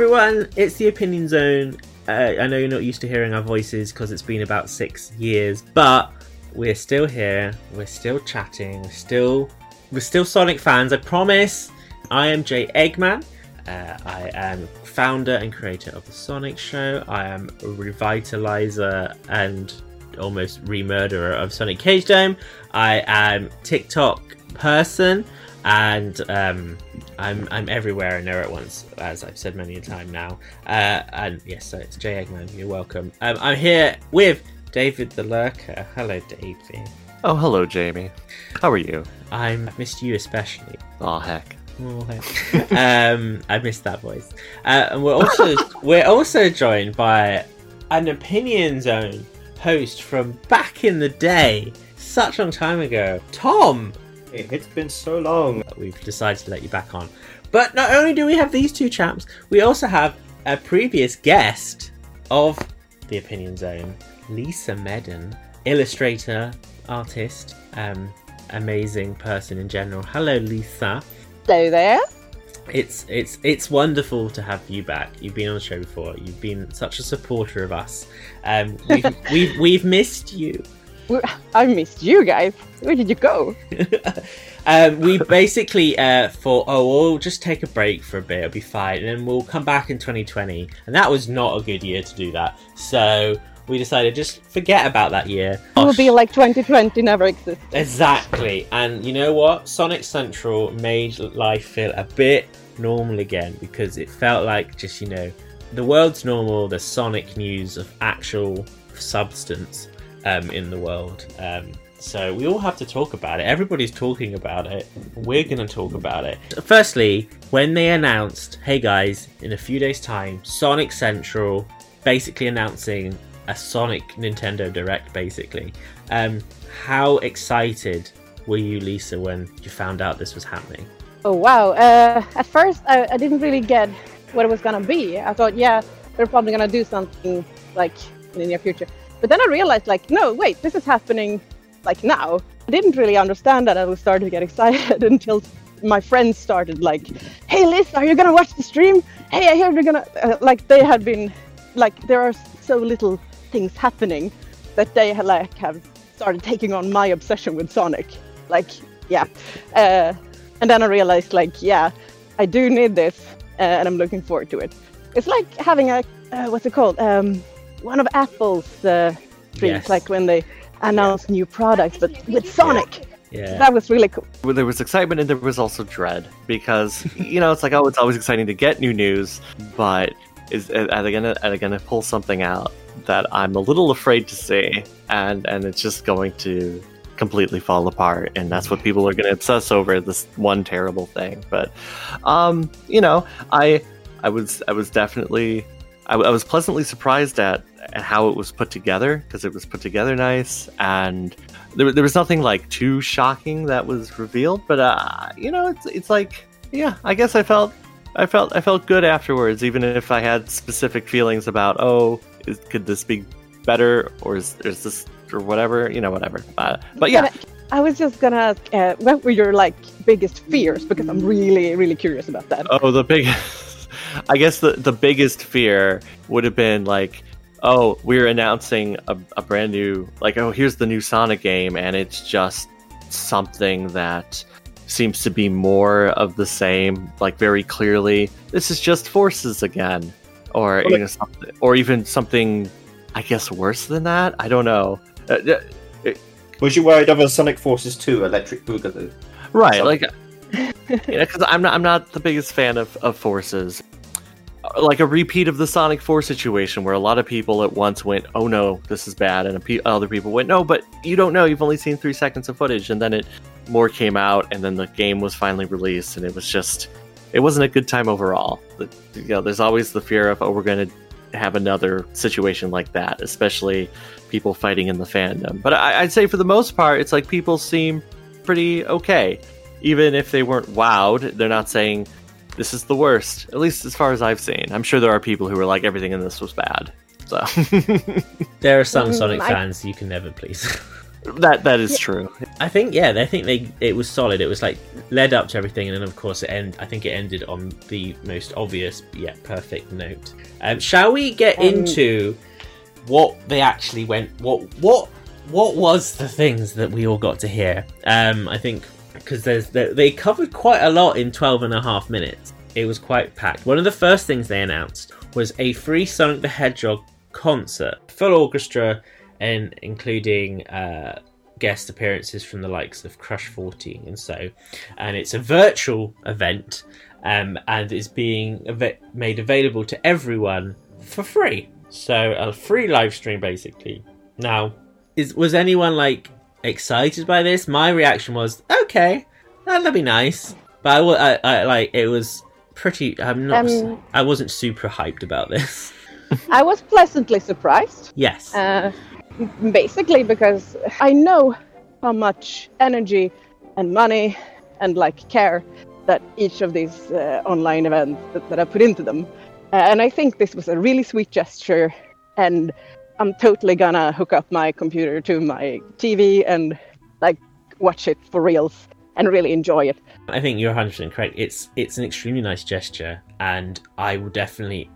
Everyone. It's the Opinion Zone. Uh, I know you're not used to hearing our voices because it's been about six years, but we're still here. We're still chatting. We're still we're still Sonic fans. I promise. I am Jay Eggman. Uh, I am founder and creator of the Sonic Show. I am revitalizer and almost remurderer of Sonic Cage Dome. I am TikTok person and um, I'm I'm everywhere and there at once, as I've said many a time now. Uh, and yes, so it's Jay Eggman. You're welcome. Um, I'm here with David the Lurker. Hello, Davey. Oh, hello, Jamie. How are you? I missed you especially. Oh heck. Oh, heck. um, I missed that voice. Uh, and we're also we're also joined by an opinion zone host from back in the day, such a long time ago, Tom. It's been so long. We've decided to let you back on. But not only do we have these two chaps, we also have a previous guest of the Opinion Zone, Lisa Medden, illustrator, artist, um, amazing person in general. Hello, Lisa. Hello there. It's it's it's wonderful to have you back. You've been on the show before. You've been such a supporter of us. Um, we've, we've we've missed you. I missed you guys. Where did you go? um, we basically uh, thought, oh, we'll just take a break for a bit. It'll be fine, and then we'll come back in 2020. And that was not a good year to do that. So we decided just forget about that year. It will be like 2020 never existed. Exactly. And you know what? Sonic Central made life feel a bit normal again because it felt like just, you know, the world's normal, the Sonic news of actual substance um, in the world. Um, so we all have to talk about it. Everybody's talking about it. We're going to talk about it. Firstly, when they announced, hey guys, in a few days' time, Sonic Central basically announcing a Sonic Nintendo Direct, basically. Um, how excited were you, Lisa, when you found out this was happening? Oh wow! Uh, at first, I, I, didn't really get what it was gonna be. I thought, yeah, they're probably gonna do something like in the near future. But then I realized, like, no, wait, this is happening like now. I didn't really understand that. I was starting to get excited until my friends started like, "Hey, Liz, are you gonna watch the stream? Hey, I hear you're gonna uh, like." They had been like, there are so little things happening that they like have started taking on my obsession with Sonic. Like, yeah. Uh, and then I realized, like, yeah, I do need this, uh, and I'm looking forward to it. It's like having a uh, what's it called? Um, one of Apple's uh, streams, yes. like when they announce new products, but with Sonic. Yeah. That was really cool. Well, there was excitement and there was also dread because you know it's like oh it's always exciting to get new news, but is are they gonna are they gonna pull something out that I'm a little afraid to see, and and it's just going to completely fall apart, and that's what people are going to obsess over this one terrible thing. But, um, you know, I I was I was definitely I, I was pleasantly surprised at, at how it was put together because it was put together nice and there, there was nothing like too shocking that was revealed but uh, you know it's it's like yeah i guess i felt i felt i felt good afterwards even if i had specific feelings about oh is, could this be better or is, is this or whatever you know whatever uh, but yeah I was just gonna ask, uh, what were your like biggest fears? Because I'm really, really curious about that. Oh, the biggest, I guess the the biggest fear would have been like, oh, we're announcing a, a brand new, like, oh, here's the new Sonic game, and it's just something that seems to be more of the same, like very clearly. This is just forces again, or you know, something, or even something, I guess, worse than that. I don't know. Uh, uh was you worried of a Sonic Forces 2 Electric Boogaloo? Right, Sonic? like, yeah, because I'm not, I'm not the biggest fan of, of forces. Uh, like a repeat of the Sonic 4 situation where a lot of people at once went, oh no, this is bad, and pe- other people went, no, but you don't know, you've only seen three seconds of footage, and then it more came out, and then the game was finally released, and it was just, it wasn't a good time overall. you know, there's always the fear of, oh, we're going to have another situation like that, especially people fighting in the fandom. But I, would say for the most part, it's like people seem pretty okay. Even if they weren't wowed, they're not saying this is the worst. At least as far as I've seen. I'm sure there are people who are like everything in this was bad. So there are some mm, Sonic fans you can never please. that that is true. I think yeah, they think they it was solid. It was like led up to everything, and then of course it end. I think it ended on the most obvious yet perfect note. Um, shall we get Um, into what they actually went? What what what was the things that we all got to hear? Um, I think because there's they, they covered quite a lot in 12 and a half minutes. It was quite packed. One of the first things they announced was a free Sonic the Hedgehog concert, full orchestra, and including uh, guest appearances from the likes of Crush 40 and so. And it's a virtual event um, and is being ava- made available to everyone for free. So a free live stream basically. Now, is was anyone like excited by this? My reaction was okay, that'll be nice. But I, I, I like it was pretty. I'm not. Um, I wasn't super hyped about this. I was pleasantly surprised. yes. Uh, basically because I know how much energy and money and like care that each of these uh, online events that, that I put into them. Uh, and I think this was a really sweet gesture and I'm totally gonna hook up my computer to my TV and like watch it for reals and really enjoy it. I think you're 100 percent correct. It's it's an extremely nice gesture, and I will definitely.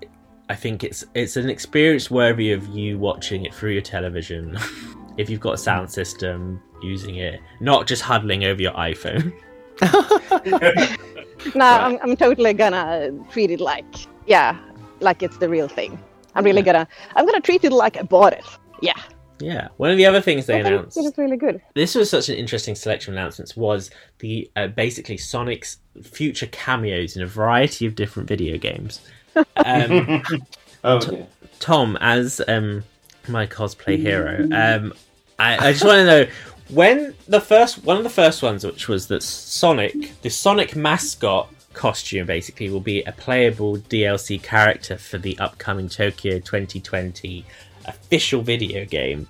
I think it's it's an experience worthy of you watching it through your television. if you've got a sound system, using it, not just huddling over your iPhone. No, I'm, I'm totally gonna treat it like, yeah, like it's the real thing. I'm really gonna, I'm gonna treat it like I bought it. Yeah, Yeah. One of the other things they I think announced. it is really good. this was such an interesting selection of announcements was the uh, basically Sonic's future cameos in a variety of different video games. Um, Oh, dear. Tom, as um, my cosplay hero, um, I, I just want to know when the first one of the first ones, which was that Sonic, the Sonic mascot costume, basically will be a playable DLC character for the upcoming Tokyo 2020 official video game.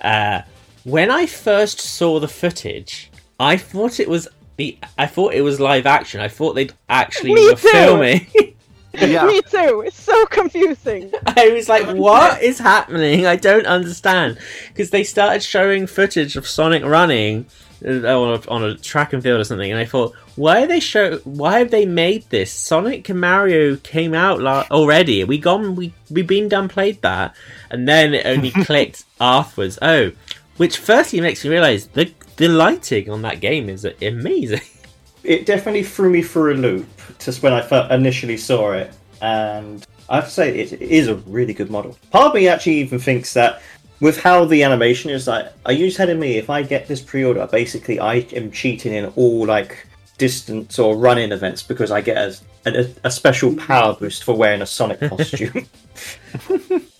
Uh, when I first saw the footage, I thought it was the I thought it was live action. I thought they'd actually Me were too. filming. Yeah. Me too. It's so confusing. I was like, what is happening? I don't understand. Because they started showing footage of Sonic running Uh, on a, on a track and field or something, and I thought, why are they show? Why have they made this? Sonic and Mario came out la- already. We gone. We we been done played that, and then it only clicked afterwards. Oh, which firstly makes me realize the the lighting on that game is amazing. it definitely threw me for a loop just when I fir- initially saw it, and I have to say it is a really good model. Part of me actually even thinks that with how the animation is, like, are you telling me if I get this pre-order, basically I am cheating in all like distance or running events because I get a, a, a special power boost for wearing a Sonic costume?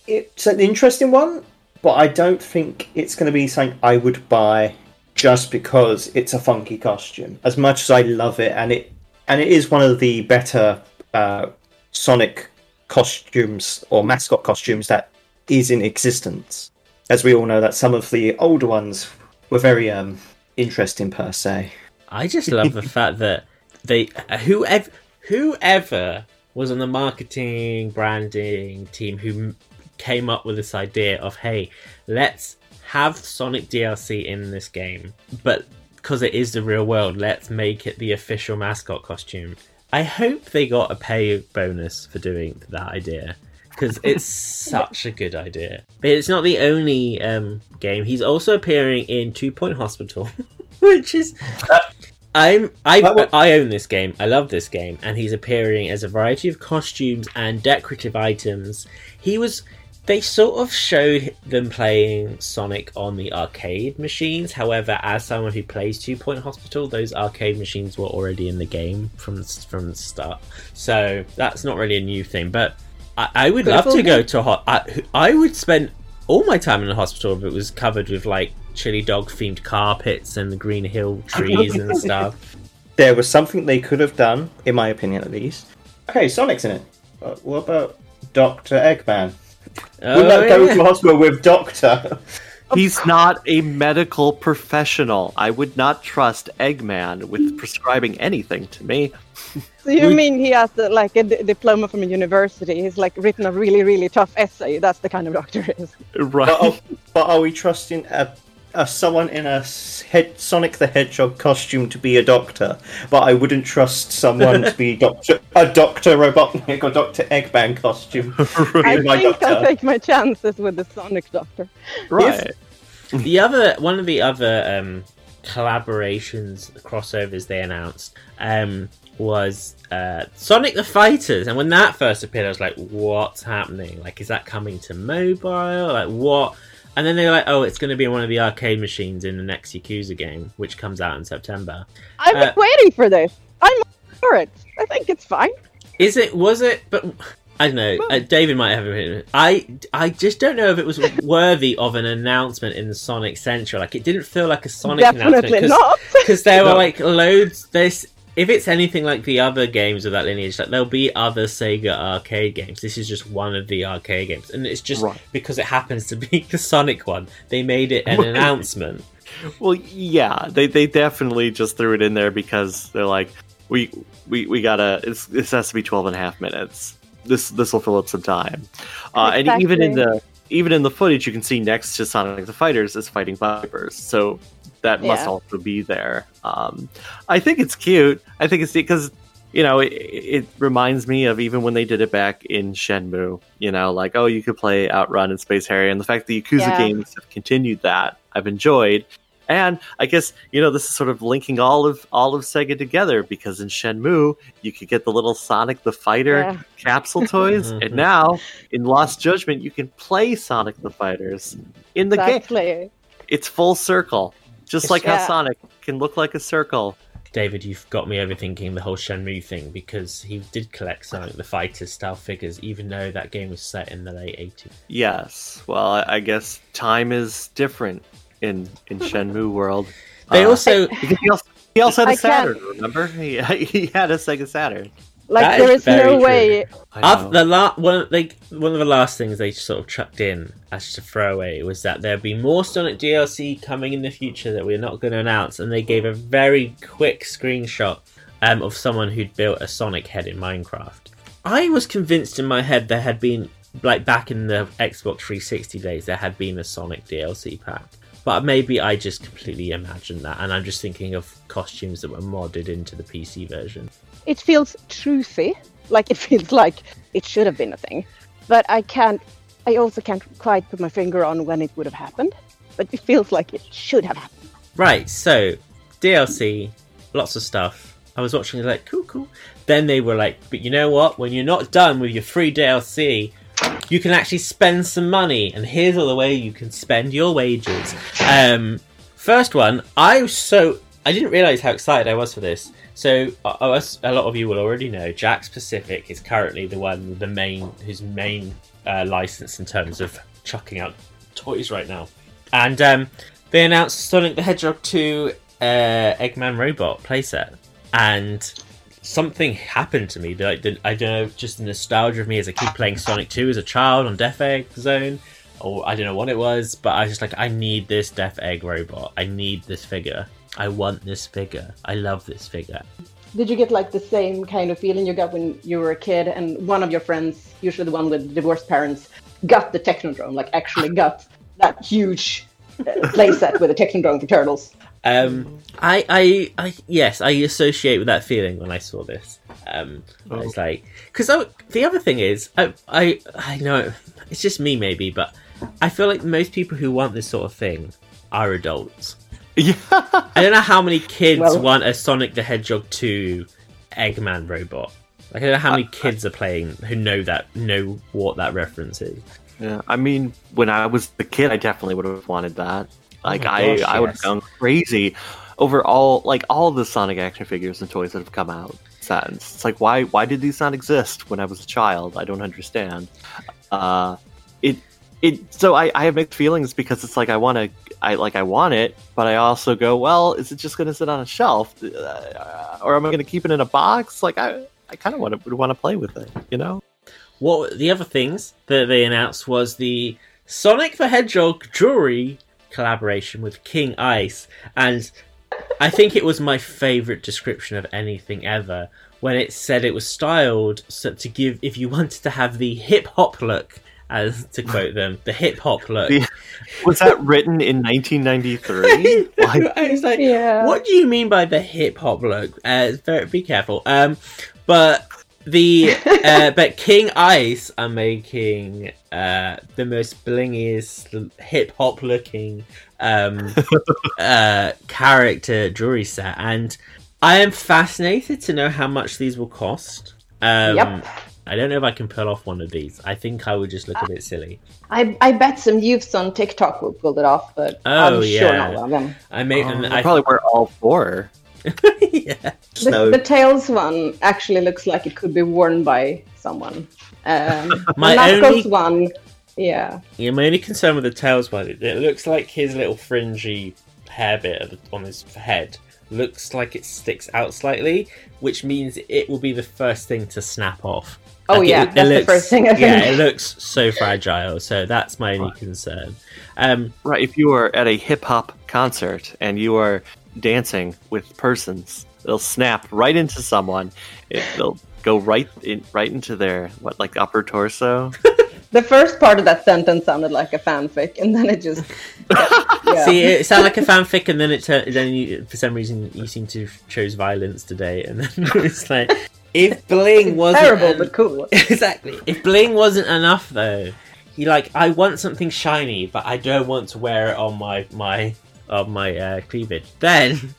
it's an interesting one, but I don't think it's going to be something I would buy just because it's a funky costume. As much as I love it, and it and it is one of the better uh, Sonic costumes or mascot costumes that is in existence. As we all know, that some of the older ones were very um, interesting per se. I just love the fact that they whoever whoever was on the marketing branding team who came up with this idea of hey, let's have Sonic DLC in this game, but because it is the real world, let's make it the official mascot costume. I hope they got a pay bonus for doing that idea because it's such a good idea. But it's not the only um, game. He's also appearing in Two Point Hospital, which is I'm I I own this game. I love this game, and he's appearing as a variety of costumes and decorative items. He was. They sort of showed them playing Sonic on the arcade machines. However, as someone who plays Two Point Hospital, those arcade machines were already in the game from from the start. So that's not really a new thing. But I, I would But love to only- go to a hot. I, I would spend all my time in the hospital if it was covered with like chili dog themed carpets and the Green Hill trees and stuff. There was something they could have done, in my opinion at least. Okay, Sonic's in it. But what about Doctor Eggman? Oh, Would that go to a hospital with Doctor? He's not a medical professional. I would not trust Eggman with mm. prescribing anything to me. So you We- mean he has the, like a d- diploma from a university? He's like written a really, really tough essay. That's the kind of doctor he is. Right. but, are, but are we trusting a uh, someone in a head, Sonic the Hedgehog costume to be a doctor, but I wouldn't trust someone to be doctor a Doctor Robotnik or Doctor Eggman costume. I Be my think I'll take my chances with the Sonic Doctor. Right. the other one of the other um, collaborations crossovers they announced um, was uh, Sonic the Fighters, and when that first appeared, I was like, "What's happening? Like, is that coming to mobile? Like, what?" And then they're like, "Oh, it's going to be one of the arcade machines in the next Yakuza game, which comes out in September." I've been Uh, waiting for this. I'm for it. I think it's fine. Is it? Was it? But I don't know. Uh, David might have a I I just don't know if it was worthy of an announcement in the Sonic Central. Like, it didn't feel like a Sonic Definitely announcement not. because there were like loads. There's if it's anything like the other games of that lineage, like there'll be other Sega arcade games. This is just one of the arcade games, and it's just Right. because it happens to be the Sonic one. They made it an announcement. Well, yeah, they they definitely just threw it in there because they're like, we we we gotta. It's, this has to be 12 and a half minutes. This this will fill up some time. Uh, And even in the even in the footage, you can see next to Sonic the Fighters is fighting Vipers. So that must also be there. Um, I think it's cute. I think it's because you know it, it reminds me of even when they did it back in Shenmue. You know, like oh, you could play Outrun and Space Harrier, and the fact that the Yakuza Yeah. games have continued that I've enjoyed. And I guess you know this is sort of linking all of all of Sega together because in Shenmue you could get the little Sonic the Fighter Yeah. capsule toys, and now in Lost Judgment you can play Sonic the Fighters in the game. It's full circle, just like how Sonic can look like a circle. David, you've got me overthinking the whole Shenmue thing because he did collect Sonic the Fighters style figures, even though that game was set in the late 80s. Yes, well, I, I guess time is different in in Shenmue world. They Uh, also he also, he also had a I can't- Saturn. Remember, he he had a Sega Saturn. Like That there is is no true. way. I Oth- know. the la- one, like one of the last things they sort of chucked in as just a throwaway was that there'd be more Sonic DLC coming in the future that we're not going to announce, and they gave a very quick screenshot um, of someone who'd built a Sonic head in Minecraft. I was convinced in my head there had been like back in the Xbox 360 days there had been a Sonic DLC pack. But maybe I just completely imagined that, and I'm just thinking of costumes that were modded into the PC version. It feels truthy. Like it feels like it should have been a thing. But I can't. I also can't quite put my finger on when it would have happened. But it feels like it should have happened. Right, so DLC, lots of stuff. I was watching it like, cool, cool. Then they were like, but you know what? When you're not done with your free DLC, you can actually spend some money, and here's all the way you can spend your wages. Um, first one, I was so I didn't realize how excited I was for this. So, uh, as a lot of you will already know, Jakks Pacific is currently the one, the main, whose main uh, license in terms of chucking out toys right now. And um, they announced Sonic the Hedgehog 2 uh, Eggman Robot playset, and something happened to me. Like the, I don't know, just the nostalgia of me as I keep playing Sonic 2 as a child on Death Egg Zone, or I don't know what it was, but I was just like, I need this Death Egg robot. I need this figure. I want this figure. I love this figure. Did you get like the same kind of feeling you got when you were a kid and one of your friends, usually the one with divorced parents, got the Technodrome, like actually got that huge uh, playset with a Technodrome for turtles? Um, I, I, I, yes, I associate with that feeling when I saw this. Um, Oh. it's like because the other thing is, I, I, I know it's just me maybe, but I feel like most people who want this sort of thing are adults. Yeah. I don't know how many kids Well- want a Sonic the Hedgehog 2 Eggman robot. Like I don't know how many kids are playing who know that know what that reference is. Yeah, I mean, when I was a kid, I definitely would have wanted that. Like, my I, gosh, I would have yes. gone crazy over all, like, all the Sonic action figures and toys that have come out since. It's like, why, why did these not exist when I was a child? I don't understand. Uh, it, it. So I, I have mixed feelings because it's like I want to, I like, I want it, but I also go, well, is it just going to sit on a shelf, uh, or am I going to keep it in a box? Like, I, I kind of want to, want to play with it, you know? What the other things that they announced was the Sonic the Hedgehog jewelry collaboration with King Ice, and I think it was my favorite description of anything ever when it said it was styled so to give if you wanted to have the hip hop look as to quote them, the hip hop look. The- Was that written in 1993? Like, I was like, Yeah. what do you mean by the hip hop look? Uh, very, be careful. Um, but the uh, but King Ice are making uh the most blingiest hip hop looking um uh character jewelry set, and I am fascinated to know how much these will cost. Um, Yep. I don't know if I can pull off one of these. I think I would just look a bit silly. I, I bet some youths on TikTok will pull it off, but Oh, I'm sure not one of them. I may, and I I probably wear all four. yeah. The, Snow. the Tails one actually looks like it could be worn by someone. Um, My the only- one, yeah. Yeah, my only concern with the tails one, it, it looks like his little fringy hair bit on his head looks like it sticks out slightly, which means it will be the first thing to snap off. Oh Like, yeah, it that's the looks- first thing I think. Yeah, it looks so fragile, so that's my only concern. Um, Right, if you are at a hip hop concert and you are dancing with persons, they'll snap right into someone. It, they'll go right in, right into their what, like upper torso. The first part of that sentence sounded like a fanfic, and then it just. yeah. See, it sounded like a fanfic, and then it tur- then you, for some reason you seem to have chose violence today, and then it's like if bling wasn't terrible an- but cool. exactly. If bling wasn't enough, though, he like I want something shiny, but I don't want to wear it on my my on my uh, cleavage. Then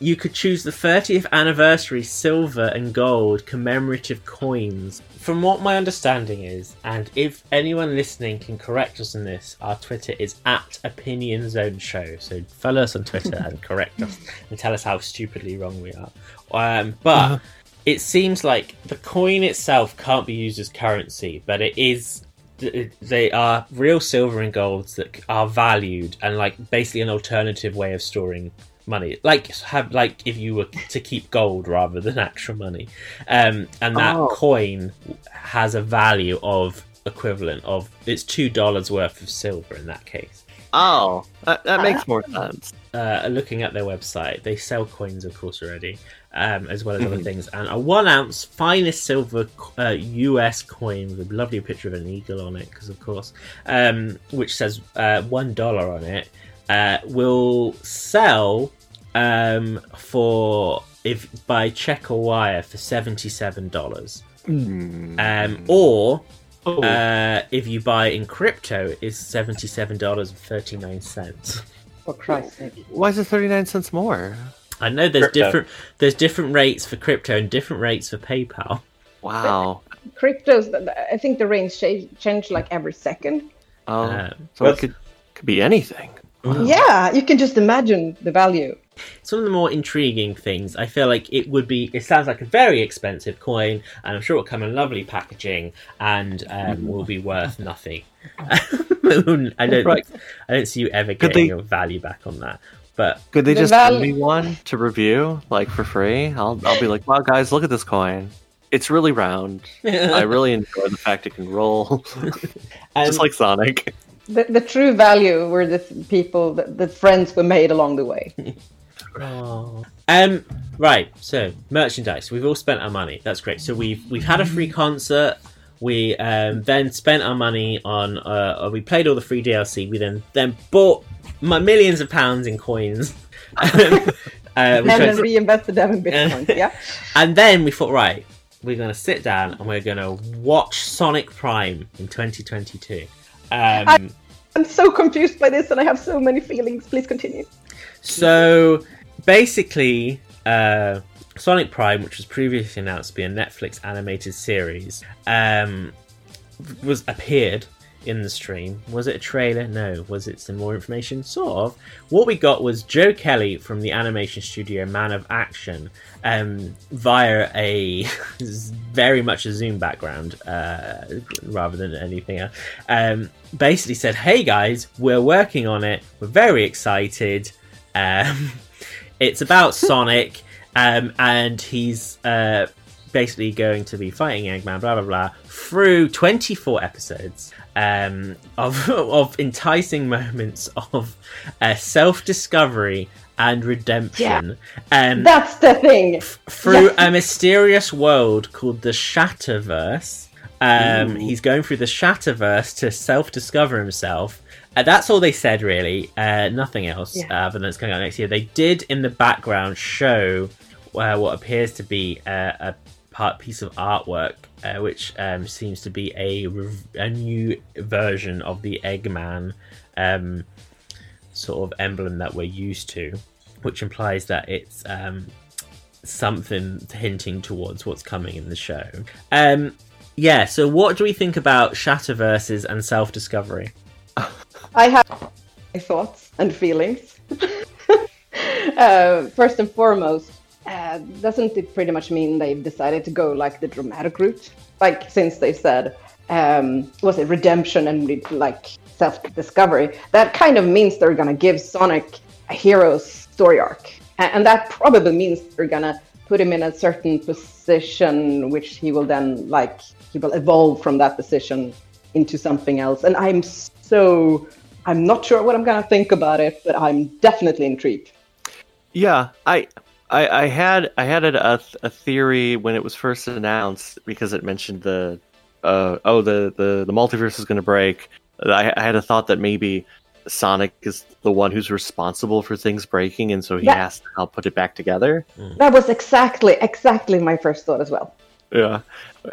you could choose the 30th anniversary silver and gold commemorative coins. From what my understanding is, and if anyone listening can correct us on this, our Twitter is at Opinion Zone Show. So follow us on Twitter and correct us and tell us how stupidly wrong we are. Um, but it seems like the coin itself can't be used as currency, but it is. They are real silver and golds that are valued and like basically an alternative way of storing money. Like have like if you were to keep gold rather than actual money, um, and that Oh. coin has a value of equivalent of it's two dollars worth of silver in that case. Oh, that, that makes more sense. uh, looking at their website, they sell coins, of course, already, um, as well as other things. And a one ounce finest silver uh, US coin with a lovely picture of an eagle on it, because of course, um, which says uh, one dollar on it, uh, will sell um, for if by check or wire for seventy seven dollars. Um, or Oh, uh, if you buy in crypto, is seventy seven dollars and thirty nine cents. For Christ's sake. why is it 39 cents more? I know there's Crypto. different there's different rates for crypto and different rates for PayPal. Wow. Cryptos, I think the range change, change like every second. Oh, Um, so it could could be anything. Yeah, you can just imagine the value. Some of the more intriguing things, I feel like it would be. It sounds like a very expensive coin, and I'm sure it'll come in lovely packaging and um, will be worth nothing. I don't. Right. I don't see you ever getting they- your value back on that. But Could they The just val- send me one to review, like for free? I'll I'll be like, wow, guys, look at this coin. It's really round. I really enjoy the fact it can roll, um, just like Sonic. The, the true value were the people, the, the friends were made along the way. Oh. Um. Right. So merchandise. We've all spent our money. That's great. So we've we've had a free concert. We um, then spent our money on. Uh, uh, we played all the free DLC. We then then bought my millions of pounds in coins. uh, we and then to- reinvested them in bitcoins. yeah. and then we thought, right, we're going to sit down and we're going to watch Sonic Prime in 2022. Um, I'm so confused by this and I have so many feelings. Please continue. So basically, uh, Sonic Prime, which was previously announced to be a Netflix animated series, um, was appeared in the stream. Was it a trailer? No. Was it some more information? Sort of. What we got was Joe Kelly from the animation studio Man of Action, um, via a very much a Zoom background uh, rather than anything else. Um, basically said, "Hey guys, we're working on it. We're very excited." Um, it's about Sonic, um, and he's uh, basically going to be fighting Eggman, blah blah blah, through 24 episodes um, of of enticing moments of uh, self discovery and redemption. Um, That's the thing. through Yes. a mysterious world called the Shatterverse. Um, he's going through the Shatterverse to self-discover himself. Uh, that's all they said, really. Uh, nothing else Yeah. uh, other than it's coming out next year. They did in the background show uh, what appears to be uh, a part piece of artwork, uh, which um, seems to be a rev- a new version of the Eggman um, sort of emblem that we're used to, which implies that it's um, something hinting towards what's coming in the show. Um, yeah, so what do we think about Shatterverses and self discovery? I have my thoughts and feelings. uh, first and foremost, uh, doesn't it pretty much mean they've decided to go like the dramatic route? Like since they said, um, was it redemption and like self-discovery? That kind of means they're gonna give Sonic a hero's story arc, and that probably means they're gonna put him in a certain position, which he will then like he will evolve from that position into something else. And I'm so I'm not sure what I'm gonna think about it, but I'm definitely intrigued. Yeah, I, I, I had I had a, a theory when it was first announced because it mentioned the, uh, oh the the the multiverse is going to break. I, I had a thought that maybe Sonic is the one who's responsible for things breaking, and so he That- has to help put it back together. That was exactly exactly my first thought as well. Yeah,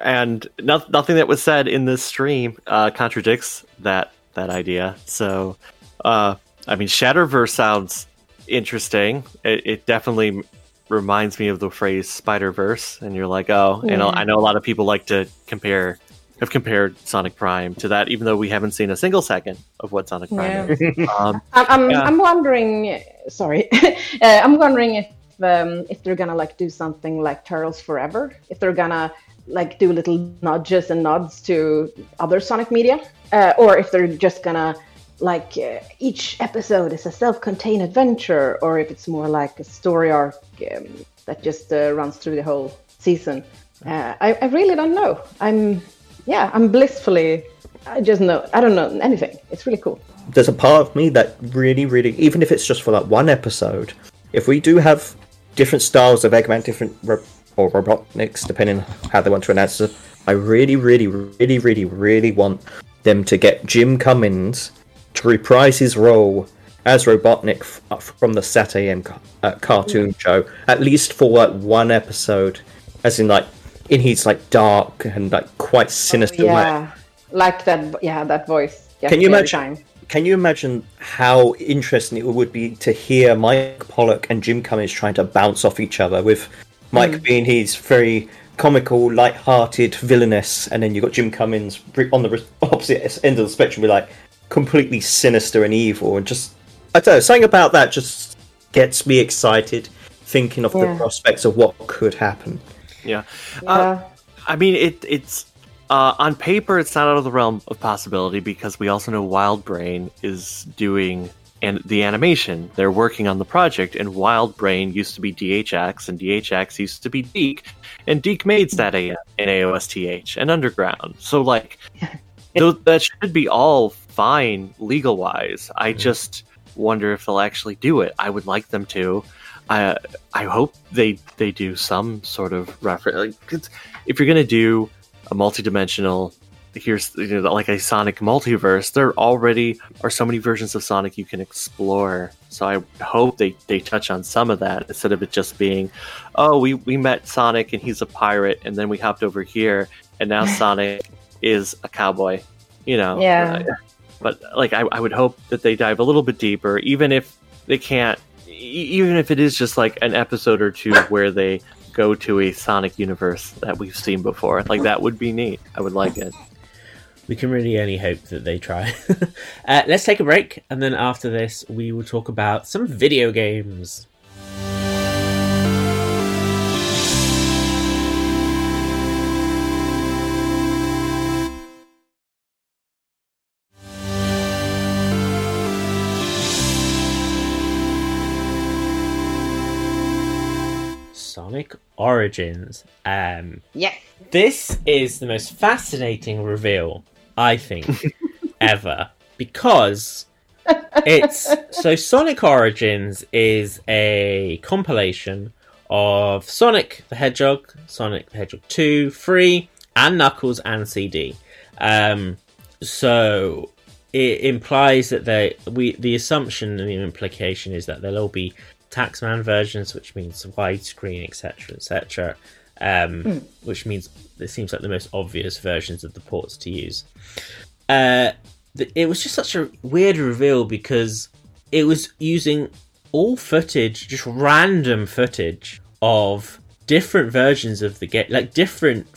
and no, nothing that was said in this stream uh, contradicts that that idea. So, uh, I mean, Shatterverse sounds interesting. It, it definitely reminds me of the phrase Spider Verse, and you're like, oh, and Yeah. I know a lot of people like to compare. Have compared Sonic Prime to that, even though we haven't seen a single second of what Sonic Prime is. Um, I'm I'm, Yeah. I'm wondering. Sorry, uh, I'm wondering if um, if they're gonna like do something like Turtles Forever. If they're gonna like do little nudges and nods to other Sonic media, uh, or if they're just gonna like uh, each episode is a self-contained adventure, or if it's more like a story arc um, that just uh, runs through the whole season. Uh, I, I really don't know. I'm yeah, I'm blissfully. I just know. I don't know anything. It's really cool. there's a part of me that really, really, even if it's just for like one episode, if we do have different styles of Eggman, different ro- or Robotniks, depending how they want to announce it, I really, really, really, really, really want them to get Jim Cummings to reprise his role as Robotnik f- uh, from the Saturday AM ca- uh, cartoon show, at least for like one episode, as in like in his like dark and like quite sinister way. yeah, like that. Yeah, that voice. gets Can you imagine- time. Can you imagine how interesting it would be to hear Mike Pollock and Jim Cummings trying to bounce off each other, with Mike being his very comical, light-hearted, villainous, and then you've got Jim Cummings on the opposite end of the spectrum, be like completely sinister and evil, and just I don't know, something about that just gets me excited, thinking of Yeah. the prospects of what could happen. yeah. Yeah. I mean, it it's uh, on paper, it's not out of the realm of possibility because we also know WildBrain is doing and the animation. They're working on the project, and WildBrain used to be DHX, and DHX used to be DiC, and DiC made SatAM and AOSTH and Underground. So like, those, that should be all fine legal wise. I just wonder if they'll actually do it. I would like them to. I I hope they they do some sort of reference. Like, 'cause if you're gonna do a multi-dimensional, here's you know, like a Sonic multiverse, there already are so many versions of Sonic you can explore. So I hope they they touch on some of that instead of it just being, oh, we we met Sonic and he's a pirate, and then we hopped over here, and now Sonic is a cowboy. You know, Yeah. Uh, but like I, I would hope that they dive a little bit deeper, even if they can't even if it is just like an episode or two where they go to a Sonic universe that we've seen before. Like that would be neat. I would like it. We can really only hope that they try. uh, let's take a break, and then after this, we will talk about some video games. Origins. Um, Yes. this is the most fascinating reveal, I think, ever. Because it's so Sonic Origins is a compilation of Sonic the Hedgehog, Sonic the Hedgehog 2, 3, and Knuckles and CD. Um, so it implies that they we the assumption and the implication is that there'll all be taxman versions, which means widescreen, etc., etc. Um, Which means it seems like the most obvious versions of the ports to use. Uh, it was just such a weird reveal because it was using all footage, just random footage of different versions of the game, like different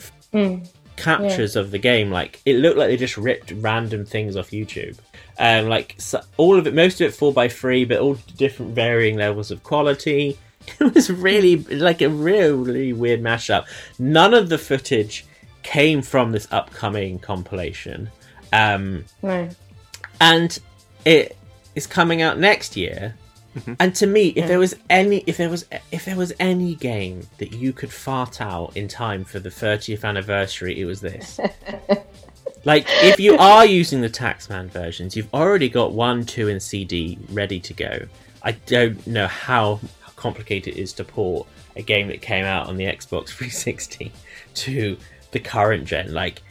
captures of the game. Like it looked like they just ripped random things off YouTube. Um, like so, all of it, most of it four by three, but all different varying levels of quality. It was really like a really weird mashup. None of the footage came from this upcoming compilation. Um, No. and it is coming out next year. And to me, if there was any, if there was, if there was any game that you could fart out in time for the 30th anniversary, it was this. like, if you are using the Taxman versions, you've already got one, two, and CD ready to go. I don't know how complicated it is to port a game that came out on the Xbox 360 to the current gen. Like,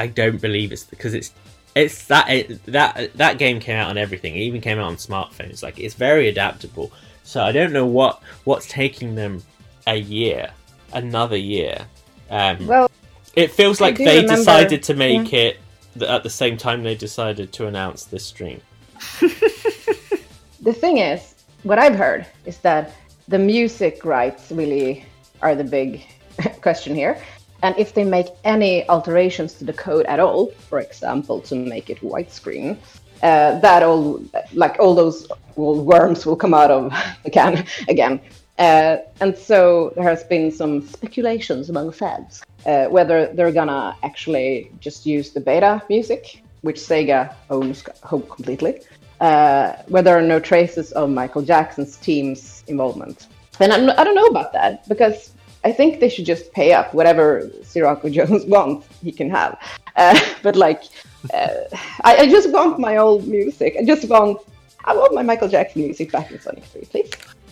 I don't believe it's because it's it's that it, that that game came out on everything. It even came out on smartphones. Like it's very adaptable. So I don't know what what's taking them a year, another year. Um, Well, it feels like they remember- decided to make it at the same time they decided to announce this stream. the thing is, what I've heard is that the music rights really are the big question here. And if they make any alterations to the code at all, for example, to make it widescreen, uh, that all, like all those worms will come out of the can again. Uh, and so there has been some speculations among fans uh, whether they're gonna actually just use the beta music, which Sega owns completely, uh, where there are no traces of Michael Jackson's team's involvement. And I'm, I don't know about that because I think they should just pay up whatever Sirocco Jones wants, he can have. Uh, but like, uh, I, I just want my old music. I just want, I want my Michael Jackson music back in Sonic 3, please.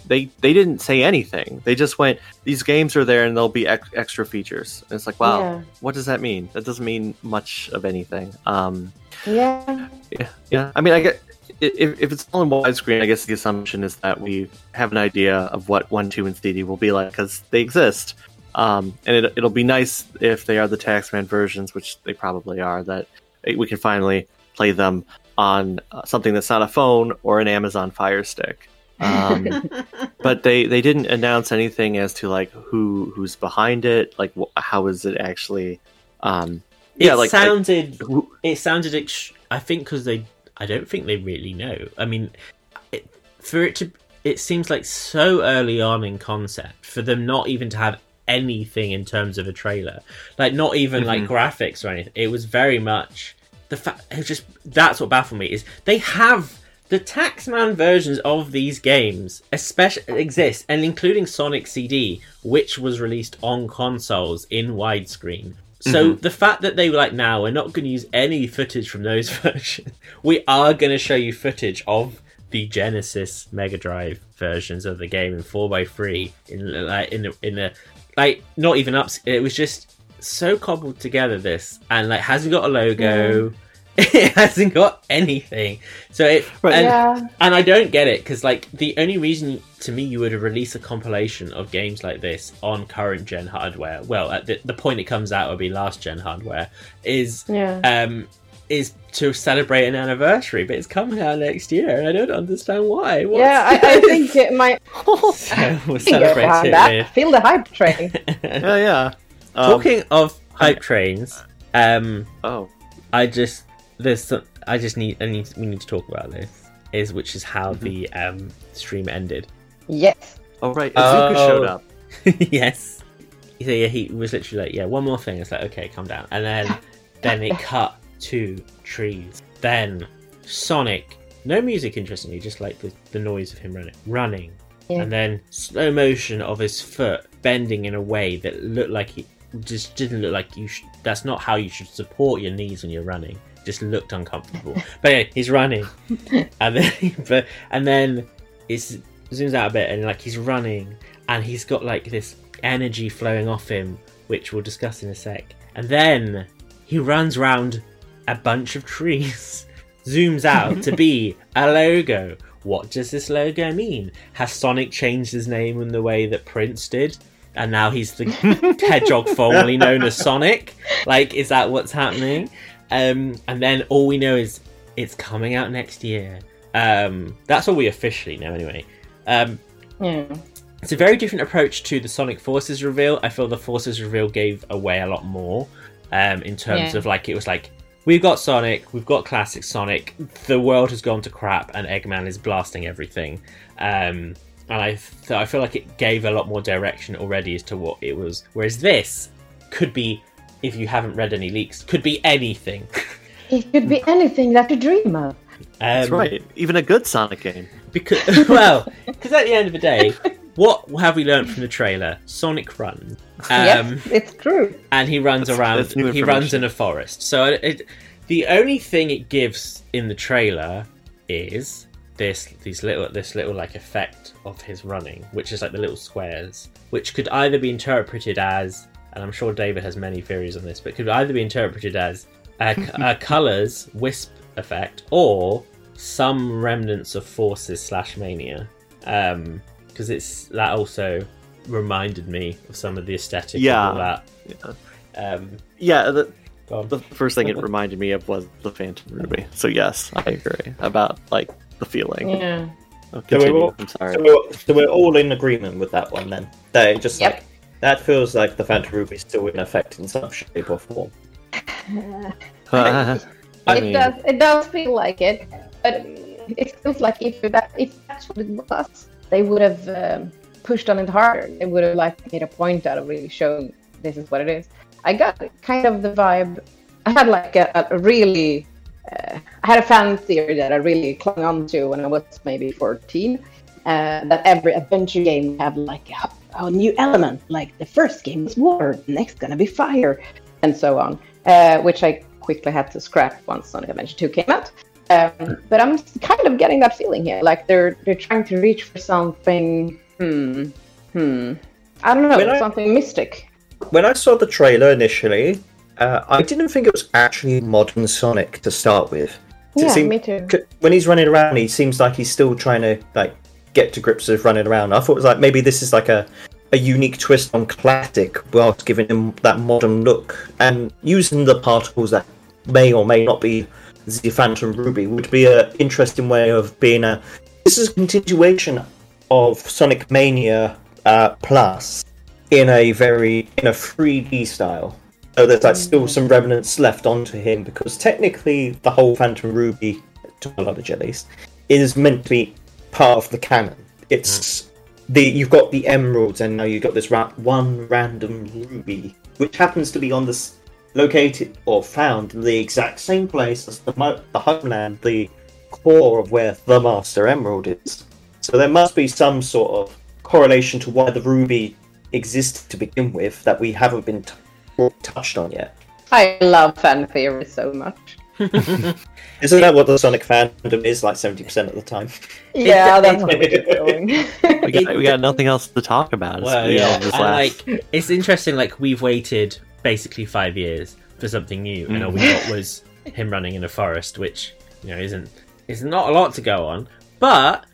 They they didn't say anything. They just went. These games are there, and there'll be ex- extra features. And it's like, wow, Yeah. what does that mean? That doesn't mean much of anything. Um, Yeah. Yeah, yeah. I mean, I get if, if it's all in widescreen, I guess the assumption is that we have an idea of what one, two, and CD will be like because they exist. Um, and it, it'll be nice if they are the Taxman versions, which they probably are. That we can finally play them on uh, something that's not a phone or an Amazon Fire Stick. Um, but they they didn't announce anything as to like who who's behind it. Like, wh- how is it actually? Um, yeah, it like, like sounded who, it sounded ex- i think because they i don't think they really know i mean it, for it to it seems like so early on in concept for them not even to have anything in terms of a trailer like not even like graphics or anything it was very much the fact it was just that's what baffled me is they have the taxman versions of these games especially exist and including sonic cd which was released on consoles in widescreen so mm-hmm. the fact that they were like, now we're not going to use any footage from those versions. We are going to show you footage of the Genesis Mega Drive versions of the game in four x three in like in a, in a like not even up. It was just so cobbled together. This and like hasn't got a logo. It hasn't got anything. So it Right. and, Yeah. and I don't get it because like the only reason to me you would release a compilation of games like this on current gen hardware, well, at the, the point it comes out will be last gen hardware, is Yeah. um is to celebrate an anniversary, but it's coming out next year, and I don't understand why. What's Yeah, I, I think it might so we'll go celebrate it that. Feel the hype train. yeah, yeah. Um, Talking of hype trains, um, Oh, I just there's some, I just need I need we need to talk about this is which is how the um stream ended. yes. oh, right. Iizuka Oh. showed up. yes. So yeah, he was literally like, yeah, one more thing. It's like, okay, calm down. And then then it cut to trees. Then Sonic, no music, interestingly, just like the, the noise of him running, running, Yeah. and then slow motion of his foot bending in a way that looked like he just didn't look like you. Sh- that's not how you should support your knees when you're running. Just looked uncomfortable. but yeah, he's running, and then but and then it's zooms out a bit and like he's running and he's got like this energy flowing off him which we'll discuss in a sec and then he runs round a bunch of trees, zooms out to be a logo. What does this logo mean? Has Sonic changed his name in the way that Prince did? And now he's the hedgehog formerly known as Sonic? Like, is that what's happening? Um, and then all we know is it's coming out next year. Um, that's all we officially know, anyway. Um, Yeah. it's a very different approach to the Sonic Forces reveal. I feel the Forces reveal gave away a lot more um, in terms Yeah. of like it was like we've got Sonic, we've got classic Sonic. The world has gone to crap, and Eggman is blasting everything. Um, and I th- I feel like it gave a lot more direction already as to what it was. Whereas this could be, if you haven't read any leaks, could be anything. It could be anything that you dream of. That's Um, right. Even a good Sonic game. Because well, because at the end of the day, what have we learned from the trailer? Sonic runs. Um, yes, it's true. and he runs That's- around. that's He runs in a forest. So it, it, the only thing it gives in the trailer is this these little this little like effect of his running, which is like the little squares, which could either be interpreted as, and I'm sure David has many theories on this, but could either be interpreted as a, a colors wisp effect or some remnants of forces slash mania. Um, because it's that also reminded me of some of the aesthetic Yeah. of all that. Yeah. Um, Yeah, the, the first thing it reminded me of was the Phantom Ruby. So yes, I agree about like the feeling. Yeah. Oh, So we're all- I'm sorry. So we're, so we're all in agreement with that one then. That it just Yep. like that feels like the Phantom Ruby is still in effect in some shape or form. I it mean, does. It does feel like it, but it feels like if that if that's what it was, they would have um, pushed on it harder. They would have like made a point out of really showing this is what it is. I got kind of the vibe. I had like a, a really. Uh, I had a fan theory that I really clung on to when I was maybe 14. Uh, that every adventure game have like a, a new element. Like the first game was water, next gonna be fire, and so on. Uh, which I quickly had to scrap once Sonic Adventure 2 came out. Um, but I'm kind of getting that feeling here, like they're they're trying to reach for something. Hmm. Hmm. I don't know, When I- something mystic. When I saw the trailer initially, uh, I didn't think it was actually modern Sonic to start with. Yeah, seemed- me too. When he's running around, he seems like he's still trying to like get to grips with running around. I thought it was like maybe this is like a a unique twist on classic whilst giving him that modern look and using the particles that may or may not be the Phantom Ruby would be an interesting way of being a. This is a continuation of Sonic Mania uh, Plus in a very in a 3D style. So there's like still some remnants left onto him because technically the whole Phantom Ruby, to my knowledge at least, is meant to be part of the canon. It's mm. the you've got the emeralds and now you've got this ra- one random ruby, which happens to be on this located or found in the exact same place as the mo- the homeland, the core of where the Master Emerald is. So there must be some sort of correlation to why the ruby existed to begin with that we haven't been t- touched on yet. I love fan theories so much. Isn't that what the Sonic fandom is like seventy percent of the time? Yeah, it- that's where it's going. we, got, we got nothing else to talk about. Well, yeah, this and, like it's interesting. Like we've waited basically five years for something new, and all we mm-hmm. got was him running in a forest, which you know isn't is not a lot to go on, but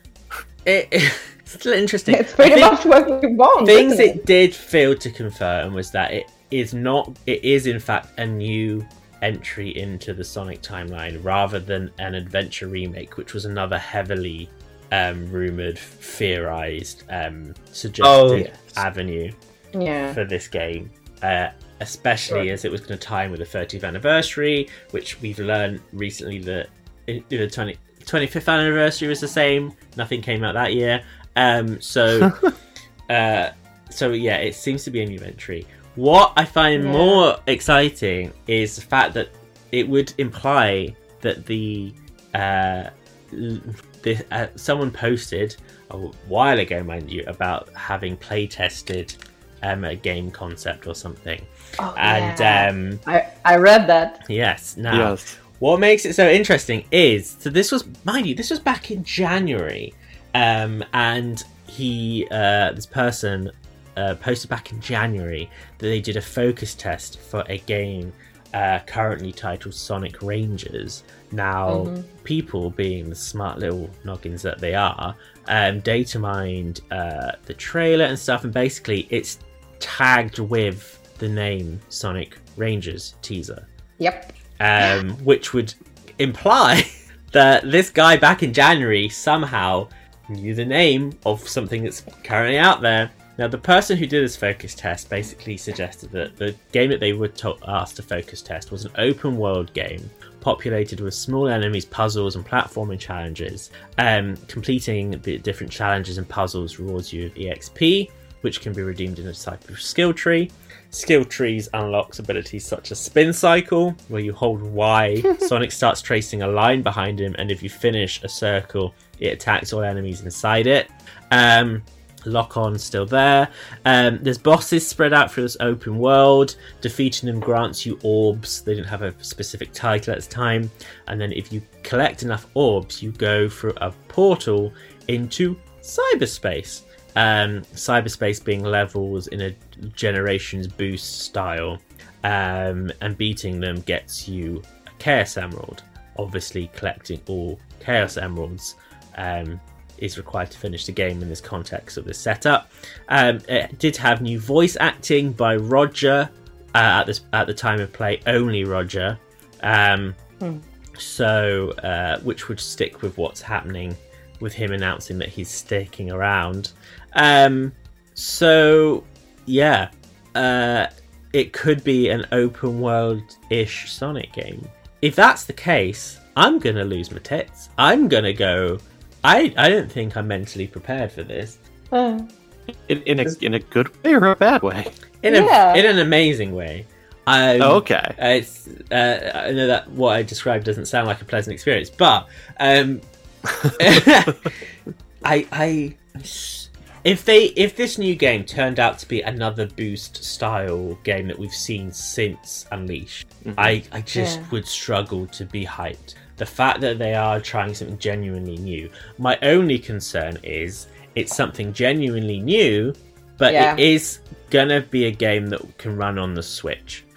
it, it's still interesting. it's pretty I much think what we want. things isn't it did fail to confirm was that it is not. It is in fact a new entry into the Sonic timeline rather than an adventure remake, which was another heavily um, rumored, theorized, um, suggested Oh, yes. avenue Yeah. for this game, uh, especially as it was going to tie in with the 30th anniversary, which we've learned recently that the 20, 25th anniversary was the same. Nothing came out that year. Um, so, uh, so yeah, it seems to be a new entry. What I find Yeah. more exciting is the fact that it would imply that the uh, the, uh, someone posted a while ago, mind you, about having play tested um, a game concept or something. Oh, And yeah. um, I I read that. yes, now yes. what makes it so interesting is so this was mind you, this was back in January, um, and he uh, this person uh, posted back in January that they did a focus test for a game uh, currently titled Sonic Rangers. Now, people, being the smart little noggins that they are, um, data mined uh, the trailer and stuff, and basically it's tagged with the name Sonic Rangers teaser Yep. um, which would imply that this guy back in January somehow knew the name of something that's currently out there. Now, the person who did this focus test basically suggested that the game that they were to- asked to focus test was an open world game populated with small enemies, puzzles, and platforming challenges. Um, completing the different challenges and puzzles rewards you with EXP, which can be redeemed in a type of skill tree. Skill trees unlocks abilities such as Spin Cycle, where you hold Y, Sonic starts tracing a line behind him, and if you finish a circle, it attacks all enemies inside it. Um, Lock on still there. Um, there's bosses spread out through this open world. Defeating them grants you orbs. They didn't have a specific title at the time. And then if you collect enough orbs, you go through a portal into cyberspace. Um, cyberspace being levels in a generations boost style. Um, and beating them gets you a Chaos Emerald. Obviously, collecting all Chaos Emeralds um, is required to finish the game in this context of this setup. Um, it did have new voice acting by Roger uh, at this at the time of play, only Roger. Um, So, uh, which would stick with what's happening with him announcing that he's sticking around. Um, so, yeah, uh, it could be an open world ish Sonic game. If that's the case, I'm gonna lose my tits. I'm gonna go. I I don't think I'm mentally prepared for this. Uh, In, in a in a good way or a bad way? In Yeah. a in an amazing way. Um, Oh, okay. Uh, it's, uh, I know that what I described doesn't sound like a pleasant experience, but um, I, I, if they, if this new game turned out to be another boost style game that we've seen since Unleashed, I, I just Yeah. would struggle to be hyped. The fact that they are trying something genuinely new. My only concern is it's something genuinely new, but Yeah. it is gonna be a game that can run on the Switch.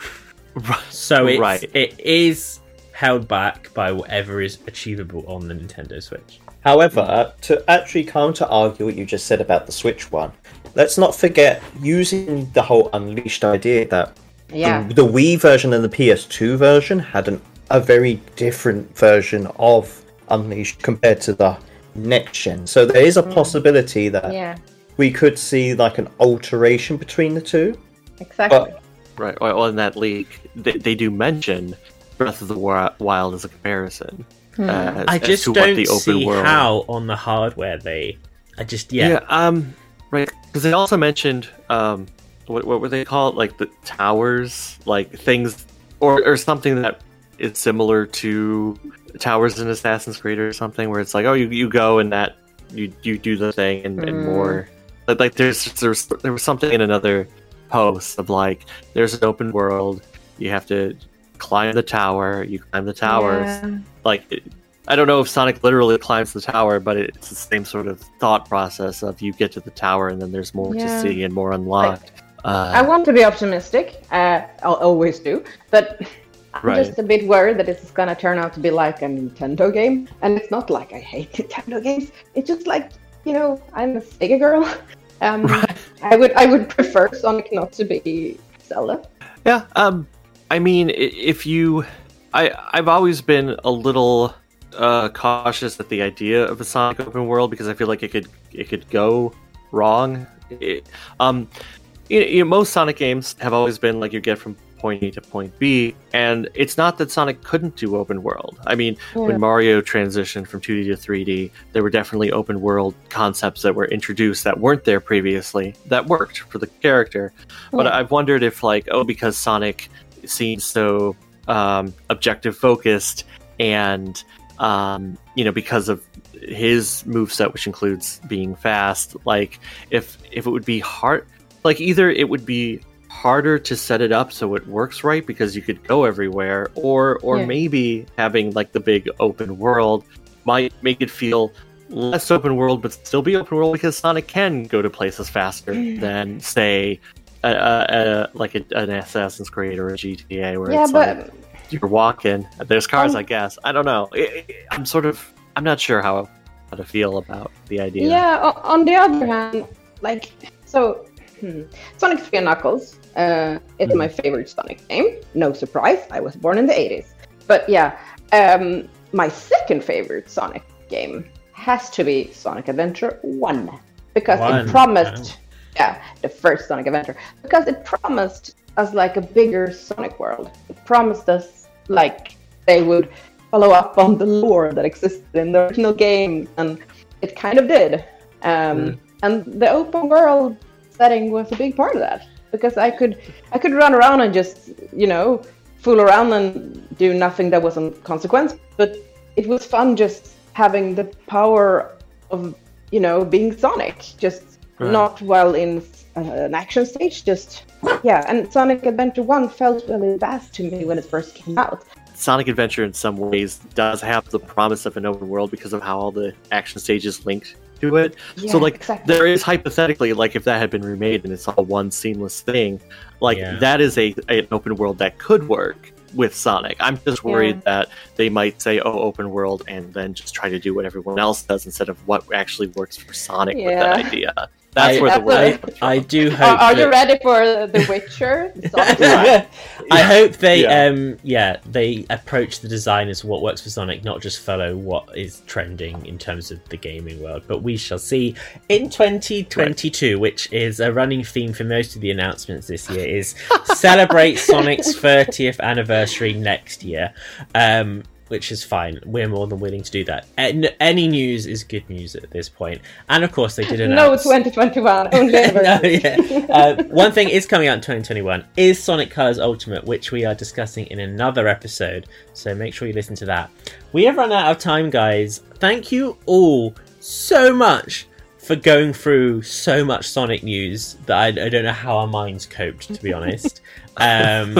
Right. So it's, Right. it is held back by whatever is achievable on the Nintendo Switch. However, to actually counter argue what you just said about the Switch one, let's not forget using the whole Unleashed idea that Yeah. the, the Wii version and the PS2 version had an, a very different version of Unleashed compared to the next gen. So there is a possibility that Yeah. we could see like an alteration between the two. Exactly. But Right. Well, in that leak, they, they do mention Breath of the Wild as a comparison. uh, as, I as just to don't what the open see world. how on the hardware they. I just yeah. Yeah. um. Right. Because they also mentioned um, what what were they called? Like the towers, like things, or or something that is similar to towers in Assassin's Creed or something, where it's like, oh, you you go and that you you do the thing and, and Mm. more. Like, like there's there's there was something in another post of like there's an open world. You have to climb the tower. You climb the towers Yeah. like it, I don't know if Sonic literally climbs the tower, but it's the same sort of thought process of you get to the tower and then there's more Yeah. to see and more unlocked. I Uh, want to be optimistic. Uh, I'll always do, but I'm just a bit worried that this is gonna turn out to be like a Nintendo game, and it's not like I hate Nintendo games. It's just like you know, I'm a Sega girl. Um, I would I would prefer Sonic not to be Zelda. yeah, um, I mean, if you, I I've always been a little uh, cautious at the idea of a Sonic open world because I feel like it could it could go wrong. It, um, you know, most Sonic games have always been like you get from point A to point B, and it's not that Sonic couldn't do open world. I mean, Yeah. when Mario transitioned from 2D to 3D, there were definitely open world concepts that were introduced that weren't there previously that worked for the character. But Yeah. I've wondered if, like, oh, because Sonic seems so um, objective focused and, um, you know, because of his moveset, which includes being fast, like, if if it would be hard, like, either it would be harder to set it up so it works right because you could go everywhere or or Yeah. maybe having like the big open world might make it feel less open world, but still be open world because Sonic can go to places faster than, say, a, a, a, like a, an Assassin's Creed or a GTA, where Yeah, it's but like you're walking. There's cars, Um, I guess. I don't know. I'm sort of. I'm not sure how how to feel about the idea. Yeah. on the other hand, like so, hmm, Sonic 3 and Knuckles uh, is my favorite Sonic game. No surprise, I was born in the 80s. But yeah, um, my second favorite Sonic game has to be Sonic Adventure 1 because One, it promised, yeah, the first Sonic Adventure because it promised us like a bigger Sonic world. It promised us like they would follow up on the lore that existed in the original game, and it kind of did. Um, And the open world setting was a big part of that because I could I could run around and just you know fool around and do nothing that wasn't consequence, but it was fun just having the power of you know being Sonic, just Right. not while in uh, an action stage, just yeah. And Sonic Adventure One felt really vast to me when it first came out. Sonic Adventure in some ways does have the promise of an open world because of how all the action stages link to it. Yeah, so like exactly. there is hypothetically like if that had been remade and it's all one seamless thing, like Yeah. that is a an open world that could work with Sonic. I'm just worried that they might say oh open world and then just try to do what everyone else does instead of what actually works for Sonic with that idea. That's I- where the That's worry. I, I do Are, hope. are you that- ready for The Witcher? I hope they, Yeah. um, yeah, they approach the design as what works for Sonic, not just follow what is trending in terms of the gaming world. But we shall see in 2022, which is a running theme for most of the announcements this year, is celebrate Sonic's 30th anniversary next year. Um, which is fine. We're more than willing to do that. An- Any news is good news at this point. And of course, they did No, 2021. Only no, yeah. Uh, one thing is coming out in 2021 is Sonic Colors Ultimate, which we are discussing in another episode. So make sure you listen to that. We have run out of time, guys. Thank you all so much for going through so much Sonic news that I, I don't know how our minds coped, to be honest. Um,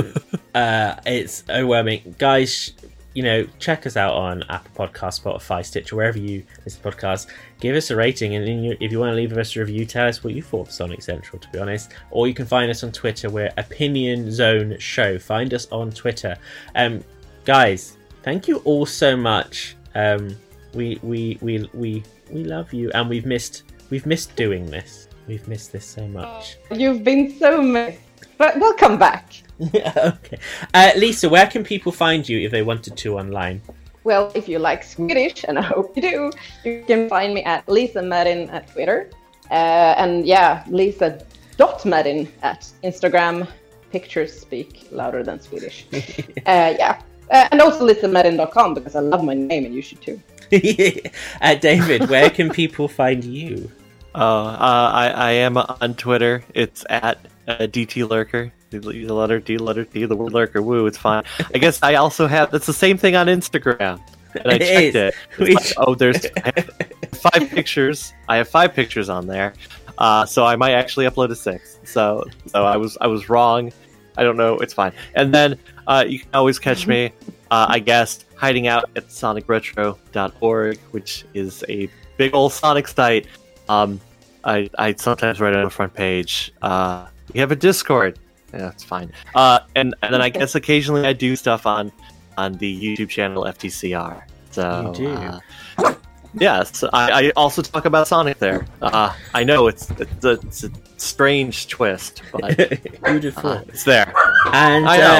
uh, it's overwhelming, guys. You know, check us out on Apple Podcast, Spotify, Stitcher, wherever you listen to podcasts. Give us a rating, and if you want to leave us a review, tell us what you thought of Sonic Central. To be honest, or you can find us on Twitter. We're Opinion Zone Show. Find us on Twitter. Um, guys, thank you all so much. Um, we we we we we love you, and we've missed we've missed doing this. We've missed this so much. You've been so missed. But we'll come back. okay, uh, Lisa, where can people find you if they wanted to online? Well, if you like Swedish, and I hope you do, you can find me at Lisa Madin at Twitter. Uh, and yeah, Lisa dot Madin at Instagram. Pictures speak louder than Swedish. uh, yeah. Uh, and also lisamadin.com because I love my name and you should too. uh, David, where can people find you? Uh, uh, I, I am on Twitter. It's at uh, DT Lurker. The letter D, letter D, the word lurker. Woo, it's fine. I guess I also have. That's the same thing on Instagram. And I checked it. Like, oh, there's five pictures. I have five pictures on there. Uh, so I might actually upload a sixth. So so I was I was wrong. I don't know. It's fine. And then uh, you can always catch me. Uh, I guess hiding out at sonicretro.org, which is a big old Sonic site. Um, I, I sometimes write on the front page. Uh, we have a Discord. Yeah, it's fine. Uh, and and then I guess occasionally I do stuff on on the YouTube channel FTCR. So You do. Uh, yes, I, I also talk about Sonic there. Uh, I know it's it's a, it's a strange twist, but Beautiful. uh, it's there. and I uh,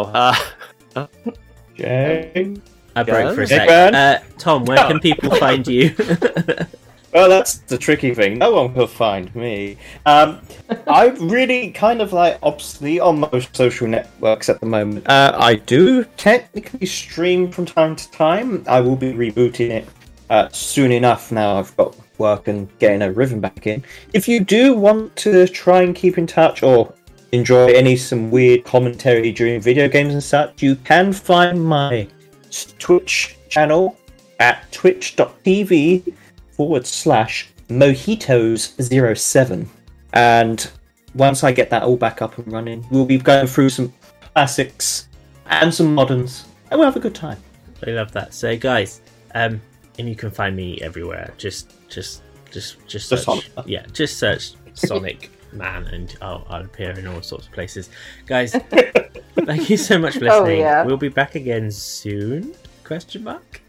know. Uh, Jay. I broke for a Yeah. sec. Uh, Tom, where can people find you? Well, that's the tricky thing. No one will find me. Um, I'm really kind of like obsolete on most social networks at the moment. Uh, I do technically stream from time to time. I will be rebooting it uh, soon enough now I've got work and getting a rhythm back in. If you do want to try and keep in touch or enjoy any some weird commentary during video games and such, you can find my Twitch channel at twitch.tv forward slash mojitos07. And once I get that all back up and running, we'll be going through some classics and some moderns, and we'll have a good time. I love that. So, guys, um, and you can find me everywhere. Just, just, just, just Just search. Sonic. Yeah, just search Sonic Man, and I'll, I'll appear in all sorts of places. Guys, thank you so much for Oh, listening. yeah. We'll be back again soon? Question mark.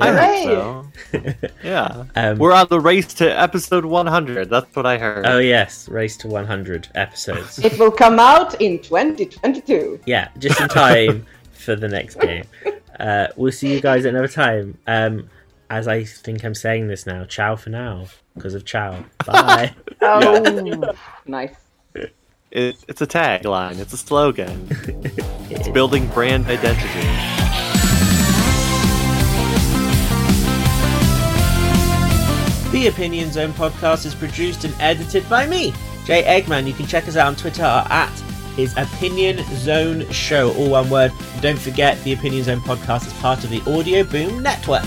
I Hooray! hope so. Yeah. um, We're on the race to episode 100. That's what I heard. oh yes, race to 100 episodes. It will come out in 2022. yeah, just in time for the next game. Uh, we'll see you guys another time. Um, as I think I'm saying this now, ciao for now because of ciao. Bye. Oh, nice. It, it's a tagline. It's a slogan. It's building brand identity. The Opinion Zone podcast is produced and edited by me, Jay Eggman. You can check us out on Twitter at his Opinion Zone Show, all one word. And don't forget, the Opinion Zone podcast is part of the Audio Boom Network.